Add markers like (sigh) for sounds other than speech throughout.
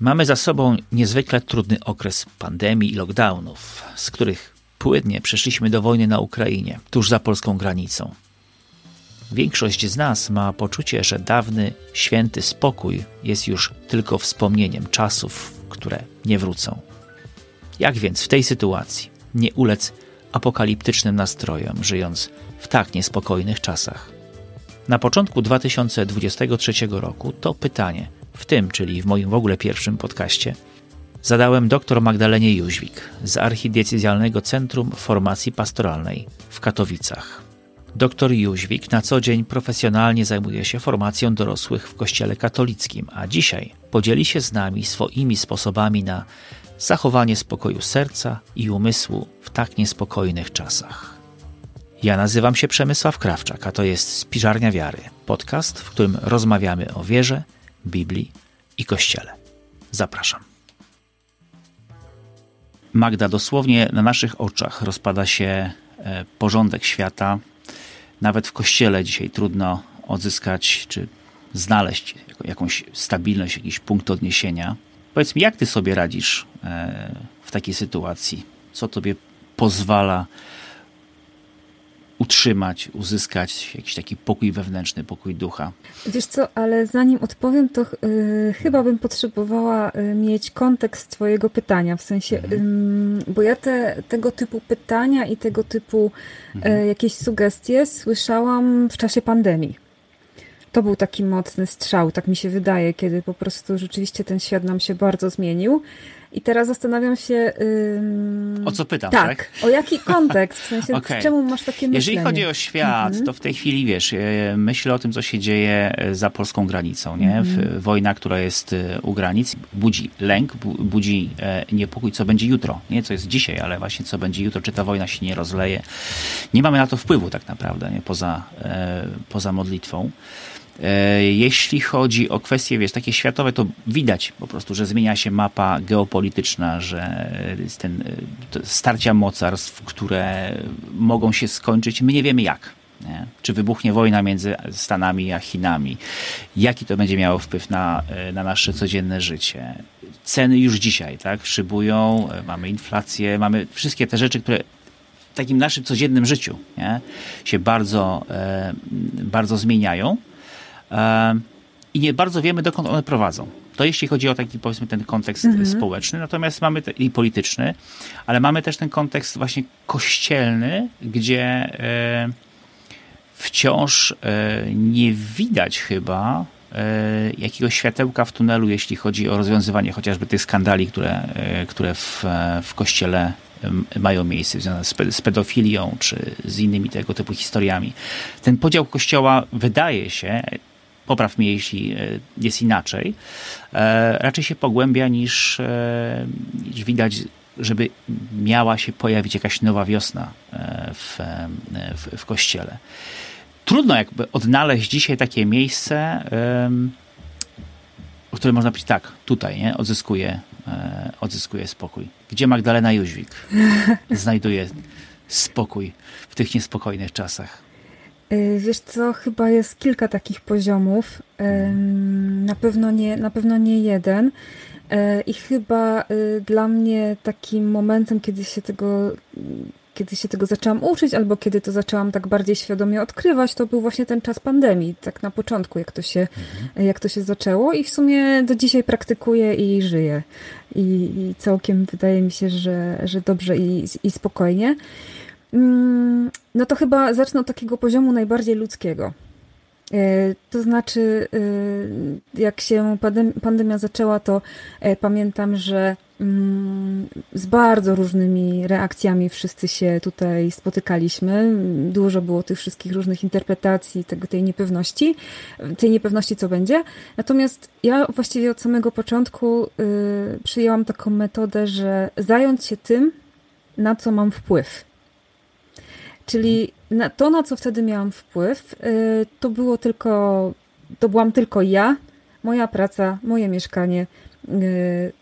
Mamy za sobą niezwykle trudny okres pandemii i lockdownów, z których płynnie przeszliśmy do wojny na Ukrainie, tuż za polską granicą. Większość z nas ma poczucie, że dawny, święty spokój jest już tylko wspomnieniem czasów, które nie wrócą. Jak więc w tej sytuacji nie ulec apokaliptycznym nastrojom, żyjąc w tak niespokojnych czasach? Na początku 2023 roku to pytanie, w tym, czyli w moim w ogóle pierwszym podcaście, zadałem dr Magdalenie Jóźwik z Archidiecezjalnego Centrum Formacji Pastoralnej w Katowicach. Doktor Jóźwik na co dzień profesjonalnie zajmuje się formacją dorosłych w Kościele katolickim, a dzisiaj podzieli się z nami swoimi sposobami na zachowanie spokoju serca i umysłu w tak niespokojnych czasach. Ja nazywam się Przemysław Krawczak, a to jest Spiżarnia Wiary, podcast, w którym rozmawiamy o wierze, Biblii i Kościele. Zapraszam. Magda, dosłownie na naszych oczach rozpada się e, porządek świata. Nawet w kościele dzisiaj trudno odzyskać czy znaleźć jakąś stabilność, jakiś punkt odniesienia. Powiedz mi, jak ty sobie radzisz e, w takiej sytuacji? Co tobie pozwala utrzymać, uzyskać jakiś taki pokój wewnętrzny, pokój ducha. Wiesz co, ale zanim odpowiem, to yy, chyba bym potrzebowała yy, mieć kontekst Twojego pytania, w sensie, mhm. yy, bo ja te, tego typu pytania i tego typu mhm. Y, jakieś sugestie słyszałam w czasie pandemii. To był taki mocny strzał, tak mi się wydaje, kiedy po prostu rzeczywiście ten świat nam się bardzo zmienił. I teraz zastanawiam się. Ym... O co pytam, tak? tak? O jaki (laughs) kontekst? W sensie, okay. czemu masz takie myślenie? Jeżeli chodzi o świat, mm -hmm. to w tej chwili wiesz, e, myślę o tym, co się dzieje e, za polską granicą, nie? Mm -hmm. Wojna, która jest u granic, budzi lęk, budzi niepokój, co będzie jutro. Nie co jest dzisiaj, ale właśnie co będzie jutro, czy ta wojna się nie rozleje. Nie mamy na to wpływu tak naprawdę, nie? Poza, poza modlitwą. E, jeśli chodzi o kwestie, wiesz, takie światowe, to widać po prostu, że zmienia się mapa geopolityczna, że ten starcia mocarstw, które mogą się skończyć. My nie wiemy jak. Nie? Czy wybuchnie wojna między Stanami a Chinami? Jaki to będzie miało wpływ na, e, na nasze codzienne życie? Ceny już dzisiaj, tak? Szybują, e, mamy inflację, mamy wszystkie te rzeczy, które w takim naszym codziennym życiu nie? się bardzo, bardzo zmieniają i nie bardzo wiemy, dokąd one prowadzą. To jeśli chodzi o taki, powiedzmy, ten kontekst mhm. społeczny, natomiast mamy te, i polityczny, ale mamy też ten kontekst właśnie kościelny, gdzie wciąż e, nie widać chyba e, jakiegoś światełka w tunelu, jeśli chodzi o rozwiązywanie chociażby tych skandali, które, e, które w, w kościele mają miejsce związane z pedofilią czy z innymi tego typu historiami. Ten podział kościoła wydaje się, popraw mnie jeśli e, jest inaczej, e, raczej się pogłębia niż, e, niż widać żeby miała się pojawić jakaś nowa wiosna w, w, w kościele. Trudno jakby odnaleźć dzisiaj takie miejsce, w którym można powiedzieć tak, tutaj nie? Odzyskuje, odzyskuje spokój. Gdzie Magdalena Jóźwik (laughs) znajduje spokój w tych niespokojnych czasach? Y, wiesz co, chyba jest kilka takich poziomów. Na pewno nie, na pewno nie jeden. E, I chyba y, dla mnie takim momentem, kiedy się tego kiedy się tego zaczęłam uczyć, albo kiedy to zaczęłam tak bardziej świadomie odkrywać, to był właśnie ten czas pandemii, tak na początku, jak to się, mhm. jak to się zaczęło i w sumie do dzisiaj praktykuję i żyję. I, i całkiem wydaje mi się, że, że dobrze i, i spokojnie. No to chyba zacznę od takiego poziomu najbardziej ludzkiego. E, to znaczy, e, jak się pandemia zaczęła, to e, pamiętam, że mm, z bardzo różnymi reakcjami wszyscy się tutaj spotykaliśmy. Dużo było tych wszystkich różnych interpretacji, tego, tej niepewności, tej niepewności, co będzie. Natomiast ja właściwie od samego początku przyjęłam taką metodę, że zająć się tym, na co mam wpływ. Czyli na to, na co wtedy miałam wpływ, y, to było tylko, to byłam tylko ja, moja praca, moje mieszkanie, y,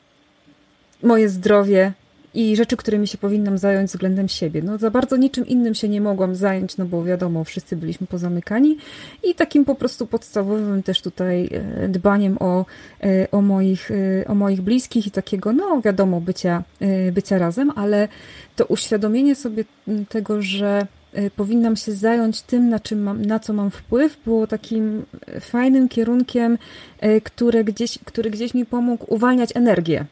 moje zdrowie i rzeczy, którymi się powinnam zająć względem siebie. No za bardzo niczym innym się nie mogłam zająć, no bo wiadomo, wszyscy byliśmy pozamykani i takim po prostu podstawowym też tutaj e, dbaniem o, o, moich, o moich bliskich i takiego, no wiadomo, bycia, bycia razem, ale to uświadomienie sobie tego, że powinnam się zająć tym, na, czym mam, na co mam wpływ, było takim fajnym kierunkiem, który gdzieś, który gdzieś mi pomógł uwalniać energię.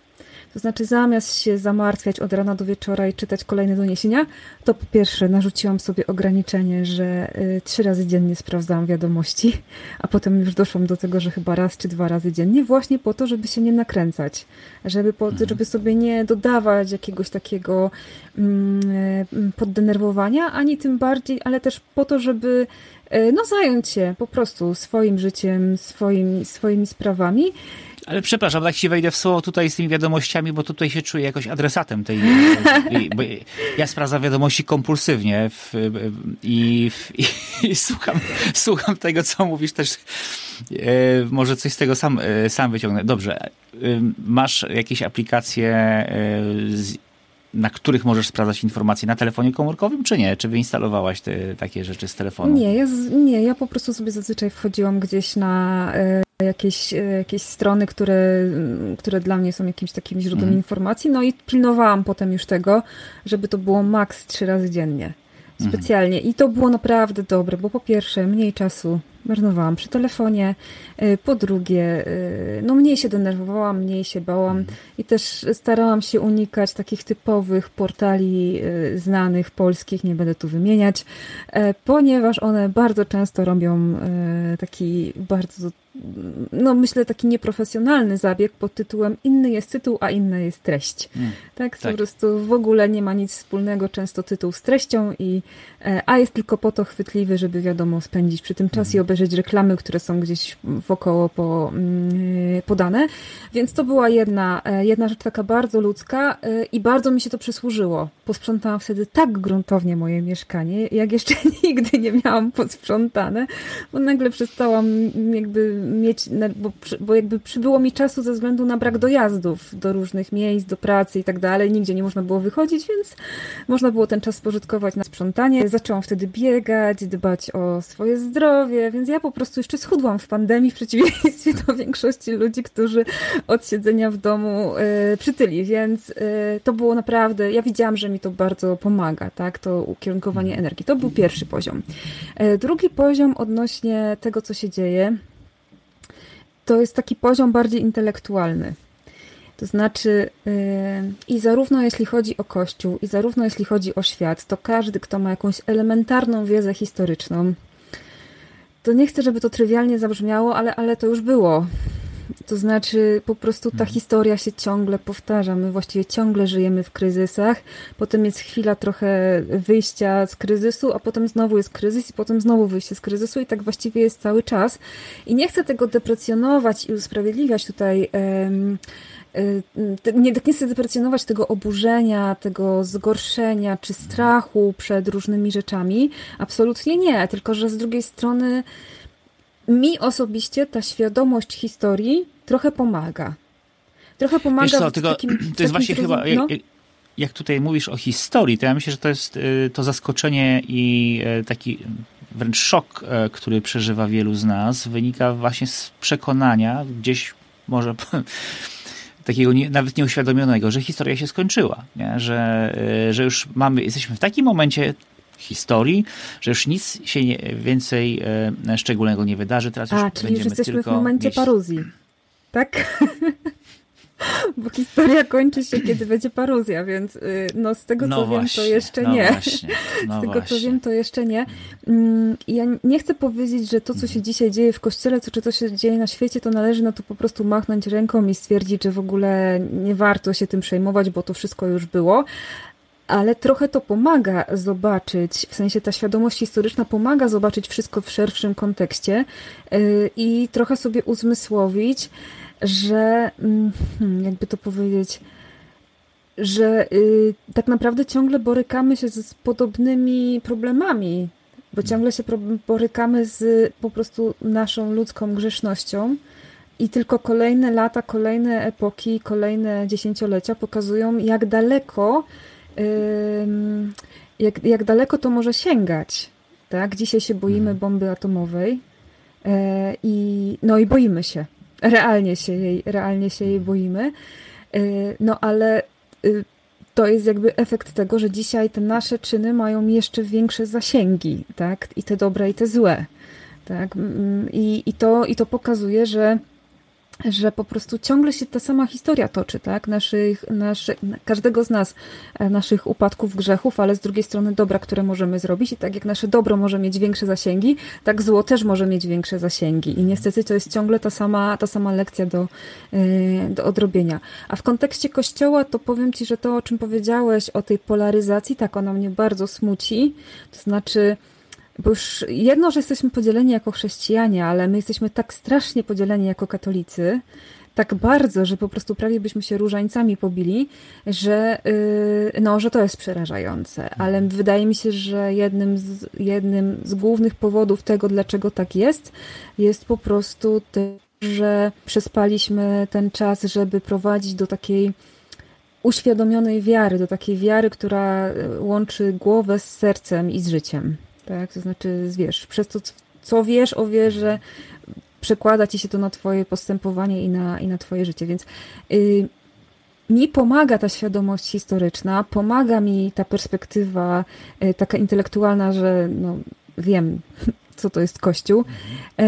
To znaczy, zamiast się zamartwiać od rana do wieczora i czytać kolejne doniesienia, to po pierwsze narzuciłam sobie ograniczenie, że y, trzy razy dziennie sprawdzałam wiadomości, a potem już doszłam do tego, że chyba raz czy dwa razy dziennie, właśnie po to, żeby się nie nakręcać, żeby, po, mhm. żeby sobie nie dodawać jakiegoś takiego mm, y, poddenerwowania, ani tym bardziej, ale też po to, żeby y, no, zająć się po prostu swoim życiem, swoim, swoimi sprawami. Ale przepraszam, tak ci wejdę w słowo tutaj z tymi wiadomościami, bo tutaj się czuję jakoś adresatem tej. bo ja sprawdzam wiadomości kompulsywnie w, i, i, i, słucham, słucham tego, co mówisz też. E, może coś z tego sam, e, sam wyciągnę. Dobrze. E, masz jakieś aplikacje na których możesz sprawdzać informacje na telefonie komórkowym, czy nie? Czy wyinstalowałaś te, takie rzeczy z telefonu? Nie ja, nie, ja po prostu sobie zazwyczaj wchodziłam gdzieś na jakieś, e, jakieś strony, które, które dla mnie są jakimś takim źródłem mm. informacji. No i pilnowałam potem już tego, żeby to było maks trzy razy dziennie. Mhm. Specjalnie. I to było naprawdę dobre, bo po pierwsze mniej czasu marnowałam przy telefonie, e, po drugie e, no mniej się denerwowałam, mniej się bałam mhm. i też starałam się unikać takich typowych portali znanych, polskich, nie będę tu wymieniać, ponieważ one bardzo często robią taki bardzo no myślę, taki nieprofesjonalny zabieg pod tytułem inny jest tytuł, a inna jest treść. Mm, tak, tak, po prostu w ogóle nie ma nic wspólnego często tytuł z treścią, i, e, a jest tylko po to chwytliwy, żeby wiadomo spędzić przy tym czas mm. i obejrzeć reklamy, które są gdzieś wokoło po, mm, podane. Więc to była jedna, e, jedna rzecz taka bardzo ludzka e, i bardzo mi się to przysłużyło. Posprzątałam wtedy tak gruntownie moje mieszkanie, jak jeszcze (laughs) nigdy nie miałam posprzątane, bo nagle przestałam jakby mieć, bo, bo jakby przybyło mi czasu ze względu na brak dojazdów do różnych miejsc, do pracy i tak dalej. Nigdzie nie można było wychodzić, więc można było ten czas spożytkować na sprzątanie. Zaczęłam wtedy biegać, dbać o swoje zdrowie, więc ja po prostu jeszcze schudłam w pandemii w przeciwieństwie do (laughs) większości ludzi, którzy od siedzenia w domu y, przytyli, więc y, to było naprawdę, ja widziałam, że mi to bardzo pomaga, tak, to ukierunkowanie mhm. energii. To był pierwszy poziom. Y, drugi poziom odnośnie tego, co się dzieje, to jest taki poziom bardziej intelektualny. To znaczy, yy, i zarówno jeśli chodzi o Kościół, i zarówno jeśli chodzi o świat, to każdy, kto ma jakąś elementarną wiedzę historyczną, to nie chcę, żeby to trywialnie zabrzmiało, ale, ale to już było. To znaczy, po prostu ta mhm. historia się ciągle powtarza. My właściwie ciągle żyjemy w kryzysach. Potem jest chwila trochę wyjścia z kryzysu, a potem znowu jest kryzys, i potem znowu wyjście z kryzysu, i tak właściwie jest cały czas. I nie chcę tego deprecjonować i usprawiedliwiać tutaj. Um, nie, nie chcę deprecjonować tego oburzenia, tego zgorszenia czy strachu przed różnymi rzeczami. Absolutnie nie, tylko że z drugiej strony mi osobiście ta świadomość historii trochę pomaga. Trochę pomaga co, w tylko, takim, To jest właśnie chyba... No? Jak, jak tutaj mówisz o historii, to ja myślę, że to jest y, to zaskoczenie i y, taki wręcz szok, y, który przeżywa wielu z nas, wynika właśnie z przekonania, gdzieś może (laughs) takiego nie, nawet nieuświadomionego, że historia się skończyła, nie? Że, że już mamy, jesteśmy w takim momencie historii, że już nic się nie, więcej e, szczególnego nie wydarzy. Teraz A, już czyli już jesteśmy w momencie paruzji. Tak? (laughs) Bo historia kończy się, kiedy będzie paruzja, więc y, no, z tego no co właśnie, wiem, to jeszcze no nie. Właśnie, (laughs) no z tego właśnie. co wiem, to jeszcze nie. Mm, ja nie chcę powiedzieć, że to, co się dzisiaj dzieje w kościele, czy to się dzieje na świecie, to należy na to po prostu machnąć ręką i stwierdzić, że w ogóle nie warto się tym przejmować, bo to wszystko już było ale trochę to pomaga zobaczyć, w sensie ta świadomość historyczna pomaga zobaczyć wszystko w szerszym kontekście yy, i trochę sobie uzmysłowić, że mm, hmm, jakby to powiedzieć, że yy, tak naprawdę ciągle borykamy się z podobnymi problemami, bo ciągle się borykamy z po prostu naszą ludzką grzesznością i tylko kolejne lata, kolejne epoki, kolejne dziesięciolecia pokazują, jak daleko, jak, jak daleko to może sięgać. Tak? Dzisiaj się boimy mhm. bomby atomowej e, i no i boimy się. Realnie się jej, realnie się jej boimy. E, no ale y, to jest jakby efekt tego, że dzisiaj te nasze czyny mają jeszcze większe zasięgi, tak? I te dobre, i te złe. Tak? Mm, I, i, to, I to pokazuje, że że po prostu ciągle się ta sama historia toczy, tak? Naszych, naszy, każdego z nas, e, naszych upadków, grzechów, ale z drugiej strony dobra, które możemy zrobić. I tak jak nasze dobro może mieć większe zasięgi, tak zło też może mieć większe zasięgi. I niestety to jest ciągle ta sama, ta sama lekcja do, e, do odrobienia. A w kontekście kościoła, to powiem Ci, że to, o czym powiedziałeś, o tej polaryzacji, tak ona mnie bardzo smuci. To znaczy, bo już jedno, że jesteśmy podzieleni jako chrześcijanie, ale my jesteśmy tak strasznie podzieleni jako katolicy, tak bardzo, że po prostu prawie byśmy się różańcami pobili, że, yy, no, że to jest przerażające. Ale wydaje mi się, że jednym z, jednym z głównych powodów tego, dlaczego tak jest, jest po prostu to, że przespaliśmy ten czas, żeby prowadzić do takiej uświadomionej wiary, do takiej wiary, która łączy głowę z sercem i z życiem tak? To znaczy, wiesz, przez to, co wiesz o wierze, przekłada ci się to na twoje postępowanie i na, i na twoje życie, więc yy, mi pomaga ta świadomość historyczna, pomaga mi ta perspektywa yy, taka intelektualna, że no, wiem, (laughs) co to jest Kościół, yy,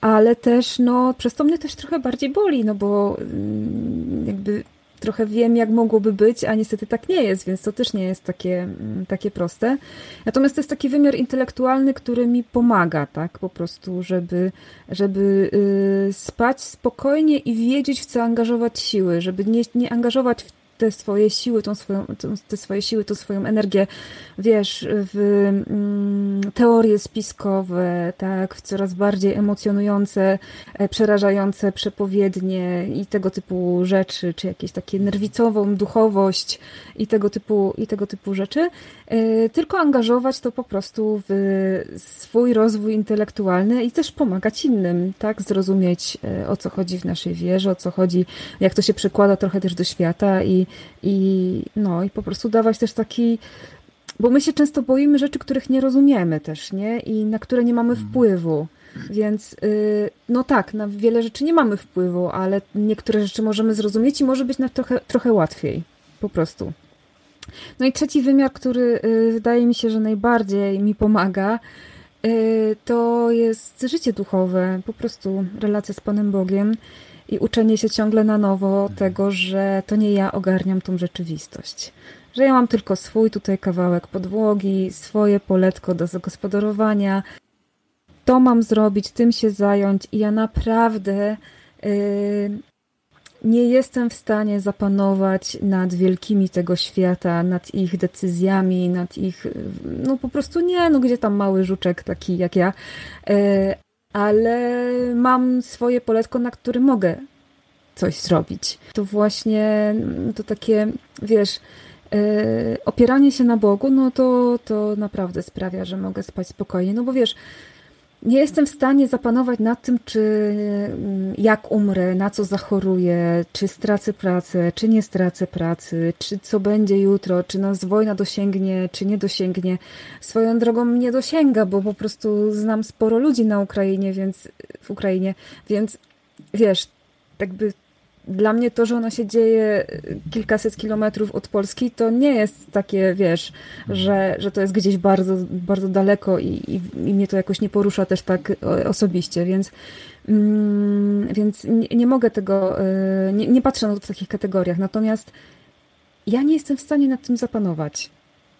ale też, no, przez to mnie też trochę bardziej boli, no bo mm, jakby trochę wiem, jak mogłoby być, a niestety tak nie jest, więc to też nie jest takie, mm, takie proste. Natomiast to jest taki wymiar intelektualny, który mi pomaga, tak, po prostu, żeby, żeby yy, spać spokojnie i wiedzieć, w co angażować siły, żeby nie, nie angażować w te swoje siły, tą swoją, te swoje siły, tą swoją energię, wiesz, w mm, teorie spiskowe, tak, w coraz bardziej emocjonujące, e, przerażające przepowiednie i tego typu rzeczy, czy jakieś takie nerwicową duchowość i tego typu, i tego typu rzeczy, e, tylko angażować to po prostu w swój rozwój intelektualny i też pomagać innym, tak, zrozumieć e, o co chodzi w naszej wierze, o co chodzi, jak to się przekłada trochę też do świata i i, no, i po prostu dawać też taki. Bo my się często boimy rzeczy, których nie rozumiemy też, nie? I na które nie mamy mhm. wpływu. Więc yy, no tak, na wiele rzeczy nie mamy wpływu, ale niektóre rzeczy możemy zrozumieć i może być na trochę, trochę łatwiej. Po prostu. No i trzeci wymiar, który yy, wydaje mi się, że najbardziej mi pomaga, to jest życie duchowe, po prostu relacja z Panem Bogiem i uczenie się ciągle na nowo tego, że to nie ja ogarniam tą rzeczywistość. Że ja mam tylko swój tutaj kawałek podłogi, swoje poletko do zagospodarowania. To mam zrobić, tym się zająć i ja naprawdę yy, nie jestem w stanie zapanować nad wielkimi tego świata, nad ich decyzjami, nad ich. No po prostu nie, no gdzie tam mały żuczek taki jak ja. Yy, ale mam swoje poletko, na którym mogę coś zrobić. To właśnie to takie, wiesz, yy, opieranie się na Bogu, no to, to naprawdę sprawia, że mogę spać spokojnie. No bo wiesz, nie jestem w stanie zapanować nad tym, czy mm, jak umrę, na co zachoruję, czy stracę pracę, czy nie stracę pracy, czy co będzie jutro, czy nas wojna dosięgnie, czy nie dosięgnie. Swoją drogą nie dosięga, bo po prostu znam sporo ludzi na Ukrainie, więc w Ukrainie, więc wiesz, jakby dla mnie to, że ona się dzieje kilkaset kilometrów od Polski, to nie jest takie, wiesz, że, że to jest gdzieś bardzo, bardzo daleko i, i, i mnie to jakoś nie porusza też tak osobiście, więc, mm, więc nie, nie, mogę tego, e, nie, nie patrzę na to w takich kategoriach. Natomiast ja nie jestem w stanie nad tym zapanować.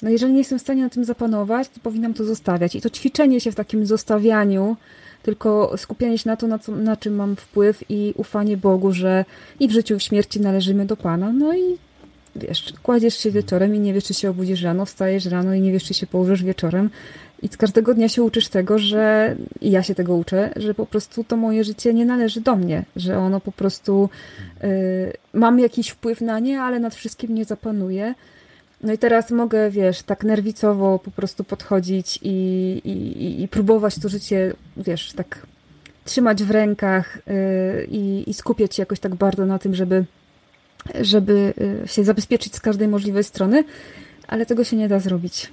No jeżeli nie jestem w stanie nad tym zapanować, to powinnam to zostawiać. I to ćwiczenie się w takim zostawianiu, tylko skupianie się na to, na, co, na czym mam wpływ i ufanie Bogu, że i w życiu, i w śmierci należymy do Pana. No i wiesz, kładziesz się wieczorem i nie wiesz, czy się obudzisz rano, wstajesz rano i nie wiesz, czy się położysz wieczorem. I z każdego dnia się uczysz tego, że i ja się tego uczę, że po prostu to moje życie nie należy do mnie, że ono po prostu y, mam jakiś wpływ na nie, ale nad wszystkim nie zapanuje. No i teraz mogę, wiesz, tak nerwicowo po prostu podchodzić i, i, i próbować to życie, wiesz, tak trzymać w rękach i, i skupiać się jakoś tak bardzo na tym, żeby, żeby się zabezpieczyć z każdej możliwej strony, ale tego się nie da zrobić.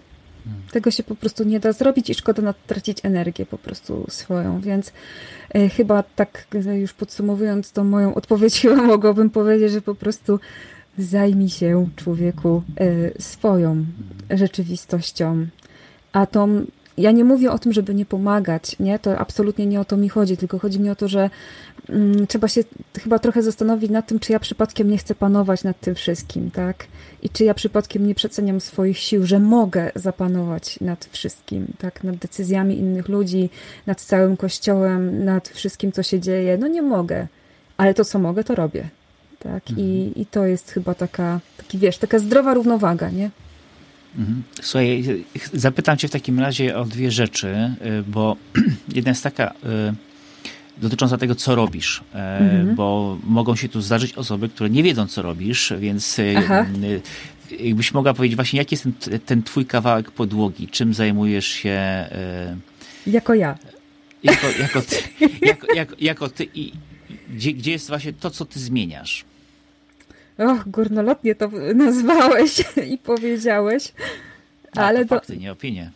Tego się po prostu nie da zrobić i szkoda natracić energię po prostu swoją, więc y, chyba tak już podsumowując tą moją odpowiedź, chyba (laughs) mogłabym powiedzieć, że po prostu zajmij się człowieku y, swoją rzeczywistością, a tą ja nie mówię o tym, żeby nie pomagać, nie? To absolutnie nie o to mi chodzi, tylko chodzi mi o to, że mm, trzeba się chyba trochę zastanowić nad tym, czy ja przypadkiem nie chcę panować nad tym wszystkim, tak? I czy ja przypadkiem nie przeceniam swoich sił, że mogę zapanować nad wszystkim, tak? Nad decyzjami innych ludzi, nad całym kościołem, nad wszystkim, co się dzieje. No nie mogę, ale to, co mogę, to robię. Tak? Mhm. I, I to jest chyba taka, taki, wiesz, taka zdrowa równowaga, nie? Mhm. Słuchaj, zapytam cię w takim razie o dwie rzeczy, y, bo (clears throat) jedna jest taka y, dotycząca tego, co robisz, y, mhm. bo mogą się tu zdarzyć osoby, które nie wiedzą, co robisz, więc Aha. jakbyś mogła powiedzieć właśnie, jaki jest ten, ten twój kawałek podłogi, czym zajmujesz się... Jako ja. Jako, jako ty, (laughs) jako, jako, jako ty i gdzie, gdzie jest właśnie to, co ty zmieniasz? Och, górnolotnie to nazwałeś i powiedziałeś. No, ale to fakty, nie opinie.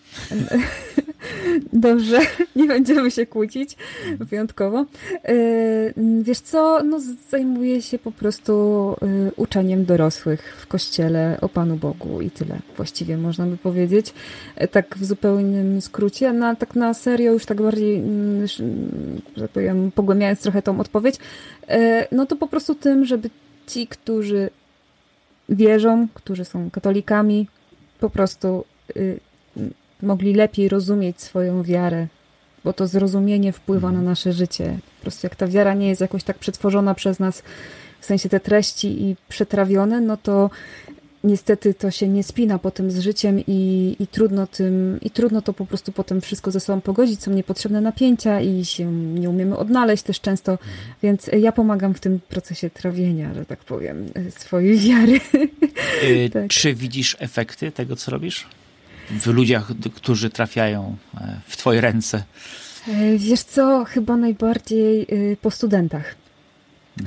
Dobrze, (laughs) nie będziemy się kłócić wyjątkowo. E, wiesz co, no zajmuję się po prostu e, uczeniem dorosłych w kościele o Panu Bogu i tyle właściwie można by powiedzieć. E, tak w zupełnym skrócie, no tak na serio już tak bardziej, mm, że powiem, pogłębiając trochę tą odpowiedź, no to po prostu tym, żeby ci, którzy wierzą, którzy są katolikami, po prostu y, mogli lepiej rozumieć swoją wiarę, bo to zrozumienie wpływa na nasze życie. Po prostu jak ta wiara nie jest jakoś tak przetworzona przez nas, w sensie te treści i przetrawione, no to niestety to się nie spina potem z życiem i, i, trudno tym, i trudno to po prostu potem wszystko ze sobą pogodzić, są niepotrzebne napięcia i się nie umiemy odnaleźć też często, więc ja pomagam w tym procesie trawienia, że tak powiem, swojej wiary. Yy, (laughs) tak. Czy widzisz efekty tego, co robisz? W ludziach, którzy trafiają e, w twoje ręce? E, wiesz co, chyba najbardziej po studentach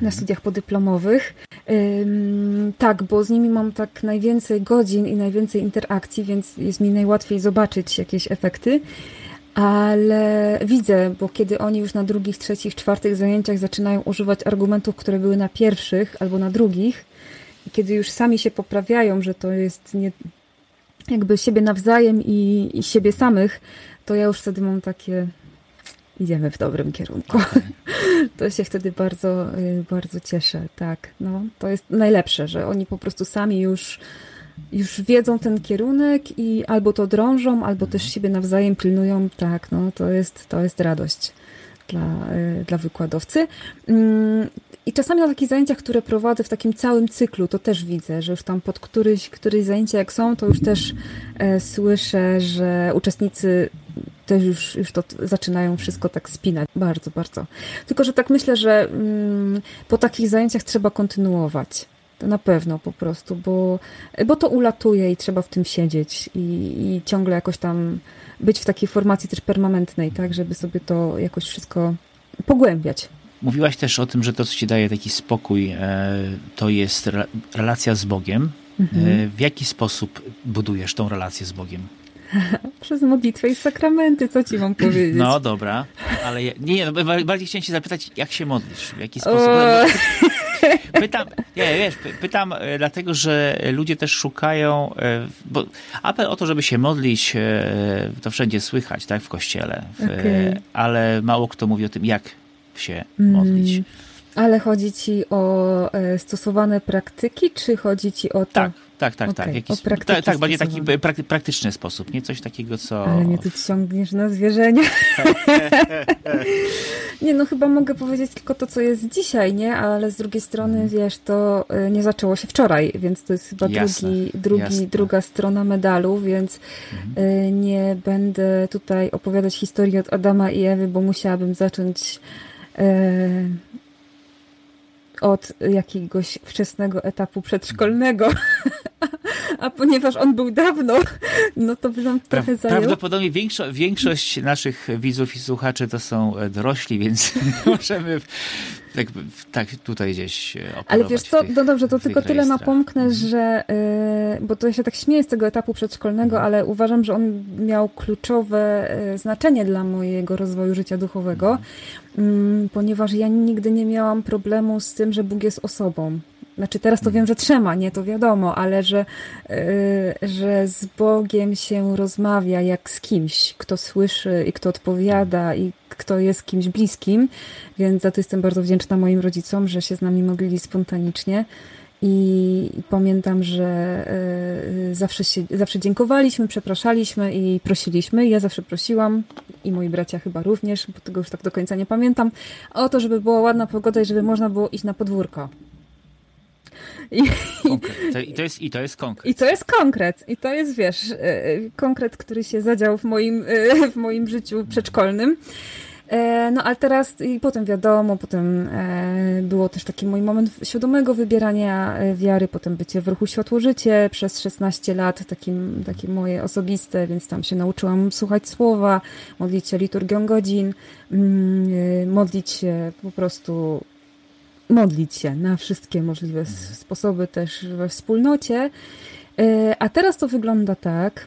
na studiach podyplomowych. tak, bo z nimi mam tak najwięcej godzin i najwięcej interakcji, więc jest mi najłatwiej zobaczyć jakieś efekty. Ale widzę, bo kiedy oni już na drugich, trzecich, czwartych zajęciach zaczynają używać argumentów, które były na pierwszych albo na drugich, kiedy już sami się poprawiają, że to jest nie, jakby siebie nawzajem i, i siebie samych, to ja już wtedy mam takie, idziemy w dobrym kierunku. Okay. (laughs) To się wtedy bardzo, y, bardzo cieszę, tak. No, to jest najlepsze, że oni po prostu sami już, już wiedzą ten kierunek i albo to drążą, albo też siebie nawzajem pilnują, tak, no, to jest, to jest radość dla, y, dla wykładowcy. Mm, I czasami na takich zajęciach, które prowadzę w takim całym cyklu, to też widzę, że już tam pod któryś, któryś zajęcia jak są, to już też e, słyszę, że uczestnicy też już, już to zaczynają wszystko tak spinać. Bardzo, bardzo. Tylko, że tak myślę, że mm, po takich zajęciach trzeba kontynuować. To na pewno po prostu, bo, bo to ulatuje i trzeba w tym siedzieć i, i ciągle jakoś tam być w takiej formacji też permanentnej, tak, żeby sobie to jakoś wszystko pogłębiać. Mówiłaś też o tym, że to, co ci daje taki spokój, e, to jest relacja z Bogiem. Mhm. E, w jaki sposób budujesz tą relację z Bogiem? (laughs) Przez modlitwę i sakramenty, co ci mam powiedzieć? No dobra, ale ja, nie, no, bardziej chciałem się zapytać, jak się modlisz? W jaki sposób? (laughs) Pytam, nie, wiesz, pytam e, dlatego, że ludzie też szukają, e, bo apel o to, żeby się modlić, e, to wszędzie słychać, tak, w kościele, okay. ale mało kto mówi o tym, jak się modlić. Mm. Ale chodzi ci o stosowane praktyki, czy chodzi ci o to? Tak, tak, tak, okay. tak. Jakiś, tak, tak, bardziej taki prakty, praktyczny sposób, nie coś takiego, co... Ale mnie tu ciągniesz na zwierzenia. (laughs) nie, no chyba mogę powiedzieć tylko to, co jest dzisiaj, nie? Ale z drugiej strony, mm. wiesz, to y, nie zaczęło się wczoraj, więc to jest chyba jasne, drugi, drugi, druga strona medalu, więc mm. nie będę tutaj opowiadać historii od Adama i Ewy, bo musiałabym zacząć y, od jakiegoś wczesnego etapu przedszkolnego. (laughs) a ponieważ on był dawno, no to by nam trochę zajął. Prawdopodobnie większo większość naszych widzów i słuchaczy to są e, dorośli, więc (laughs) możemy tak, tak tutaj gdzieś Ale wiesz co, tych, no dobrze, to tylko tyle napomknę, mhm. że, yy, bo to ja się tak śmieję z tego etapu przedszkolnego, mhm. ale uważam, że on miał kluczowe yy, znaczenie dla mojego rozwoju życia duchowego, yy, ponieważ ja nigdy nie miałam problemu z tym, że Bóg jest osobą. Znaczy teraz to wiem, że trzyma, nie, to wiadomo, ale że, yy, że z Bogiem się rozmawia jak z kimś, kto słyszy i kto odpowiada i kto jest kimś bliskim, więc za to jestem bardzo wdzięczna moim rodzicom, że się z nami modlili spontanicznie. I pamiętam, że y, zawsze, się, zawsze dziękowaliśmy, przepraszaliśmy i prosiliśmy. Ja zawsze prosiłam i moi bracia chyba również, bo tego już tak do końca nie pamiętam, o to, żeby była ładna pogoda i żeby można było iść na podwórko. I, to, i, to jest, I to jest konkret. I to jest konkret. I to jest, wiesz, y, konkret, który się zadział w moim, w moim życiu przedszkolnym. E, no ale teraz i potem wiadomo, potem e, było też taki mój moment świadomego wybierania e, wiary, potem bycie w ruchu Światło Życie przez 16 lat, takim, takie moje osobiste, więc tam się nauczyłam słuchać słowa, modlić się liturgią godzin, mm, modlić się po prostu modlić się na wszystkie możliwe sposoby też we wspólnocie. A teraz to wygląda tak,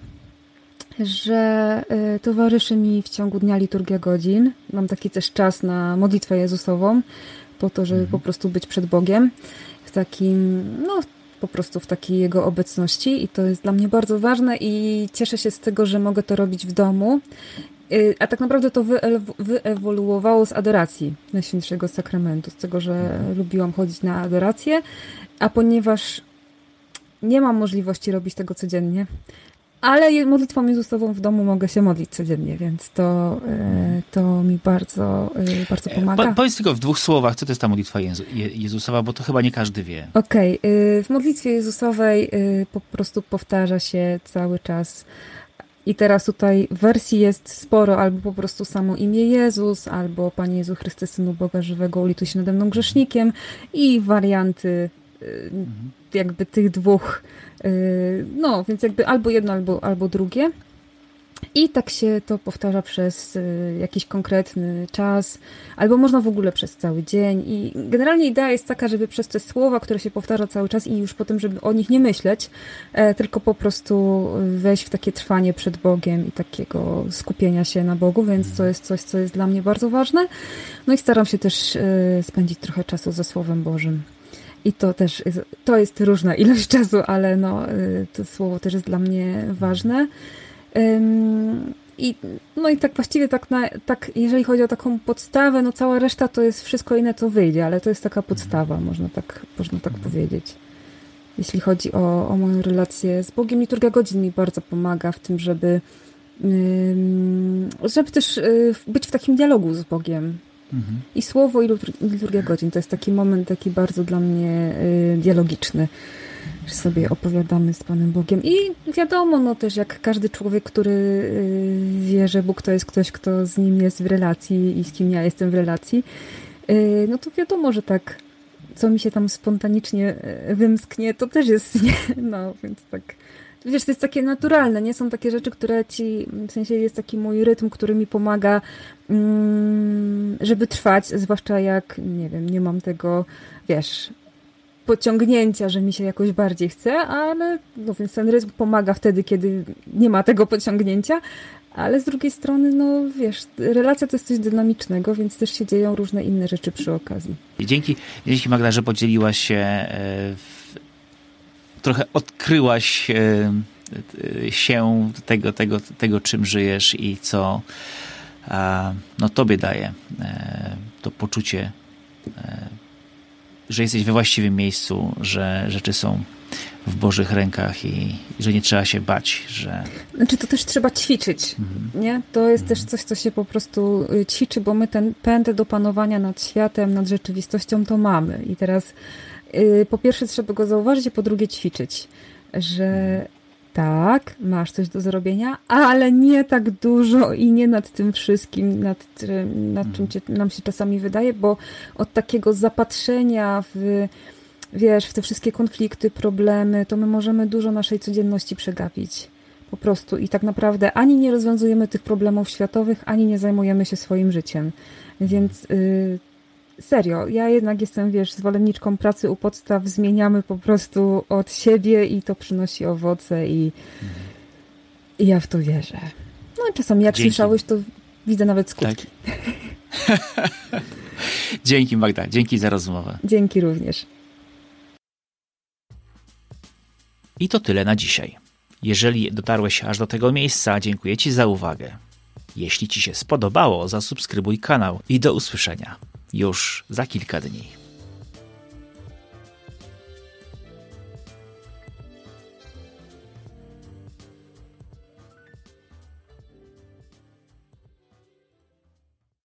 że y, towarzyszy mi w ciągu dnia liturgia godzin. Mam taki też czas na modlitwę Jezusową, po to, żeby mhm. po prostu być przed Bogiem w takim, no po prostu w takiej Jego obecności i to jest dla mnie bardzo ważne i cieszę się z tego, że mogę to robić w domu. Y, a tak naprawdę to wyewoluowało z adoracji Najświętszego Sakramentu, z tego, że mhm. lubiłam chodzić na adorację, a ponieważ nie mam możliwości robić tego codziennie, ale modlitwą Jezusową w domu mogę się modlić codziennie, więc to, e, to mi bardzo, e, bardzo pomaga. Po, powiedz tylko w dwóch słowach, co to jest ta modlitwa Jezu, Jezusowa, bo to chyba nie każdy wie. Okej, okay. w modlitwie Jezusowej po prostu powtarza się cały czas i teraz tutaj wersji jest sporo, albo po prostu samo imię Jezus, albo Panie Jezu Chryste, Synu Boga Żywego, ulituj się nade mną grzesznikiem i warianty mhm. jakby tych dwóch no, więc jakby albo jedno, albo, albo drugie. I tak się to powtarza przez y, jakiś konkretny czas, albo można w ogóle przez cały dzień. I generalnie idea jest taka, żeby przez te słowa, które się powtarza cały czas i już potem, żeby o nich nie myśleć, e, tylko po prostu wejść w takie trwanie przed Bogiem i takiego skupienia się na Bogu, więc to jest coś, co jest dla mnie bardzo ważne. No i staram się też y, spędzić trochę czasu ze Słowem Bożym. I to też jest, to jest różna ilość (laughs) czasu, ale no, y, to słowo też jest dla mnie ważne. I, no i tak właściwie tak, na, tak, jeżeli chodzi o taką podstawę, no cała reszta to jest wszystko inne, co wyjdzie, ale to jest taka podstawa, można tak, można tak powiedzieć. Jeśli chodzi o, o moją relację z Bogiem, liturgia godzin mi bardzo pomaga w tym, żeby, żeby też y, być w takim dialogu z Bogiem, I słowo i liturgia godzin. To jest taki moment taki bardzo dla mnie y, dialogiczny, że sobie opowiadamy z Panem Bogiem. I wiadomo, no też jak każdy człowiek, który y, wie, że Bóg to jest ktoś, kto z nim jest w relacji i z kim ja jestem w relacji, y, no to wiadomo, że tak co mi się tam spontanicznie wymsknie, to też jest, (laughs) no więc tak wiesz, to jest takie naturalne, nie są takie rzeczy, które ci, w sensie jest taki mój rytm, który mi pomaga, mm, żeby trwać, zwłaszcza jak, nie wiem, nie mam tego, wiesz, pociągnięcia, że mi się jakoś bardziej chce, ale no więc ten rytm pomaga wtedy, kiedy nie ma tego pociągnięcia, ale z drugiej strony, no wiesz, relacja to jest coś dynamicznego, więc też się dzieją różne inne rzeczy przy okazji. Dzięki, dzięki Magda, że podzieliłaś się e, trochę odkryłaś e, e, się tego, tego, tego, czym żyjesz i co no, tobie daje e, to poczucie, że jesteś we właściwym miejscu, że rzeczy są w Bożych rękach i że nie trzeba się bać, że... Znaczy to też trzeba ćwiczyć, mhm. nie? To jest mhm. też coś, co się po prostu y, ćwiczy, bo my ten pęd do panowania nad światem, nad rzeczywistością to mamy i teraz po pierwsze trzeba go zauważyć, a po drugie ćwiczyć, że tak, masz coś do zrobienia, ale nie tak dużo i nie nad tym wszystkim, nad, nad czym cię, nam się czasami wydaje, bo od takiego zapatrzenia w wiesz, w te wszystkie konflikty, problemy, to my możemy dużo naszej codzienności przegapić. Po prostu. I tak naprawdę ani nie rozwiązujemy tych problemów światowych, ani nie zajmujemy się swoim życiem. Więc yy, serio, ja jednak jestem, wiesz, zwolenniczką pracy u podstaw, zmieniamy po prostu od siebie i to przynosi owoce i, i ja w to wierzę. No i czasami jak Dzięki. słyszałeś, to widzę nawet skutki. Tak. (laughs) Dzięki Magda, dzięki za rozmowę. Dzięki również. I to tyle na dzisiaj. Jeżeli dotarłeś aż do tego miejsca, dziękuję Ci za uwagę. Jeśli Ci się spodobało, zasubskrybuj kanał i do usłyszenia już za kilka dni.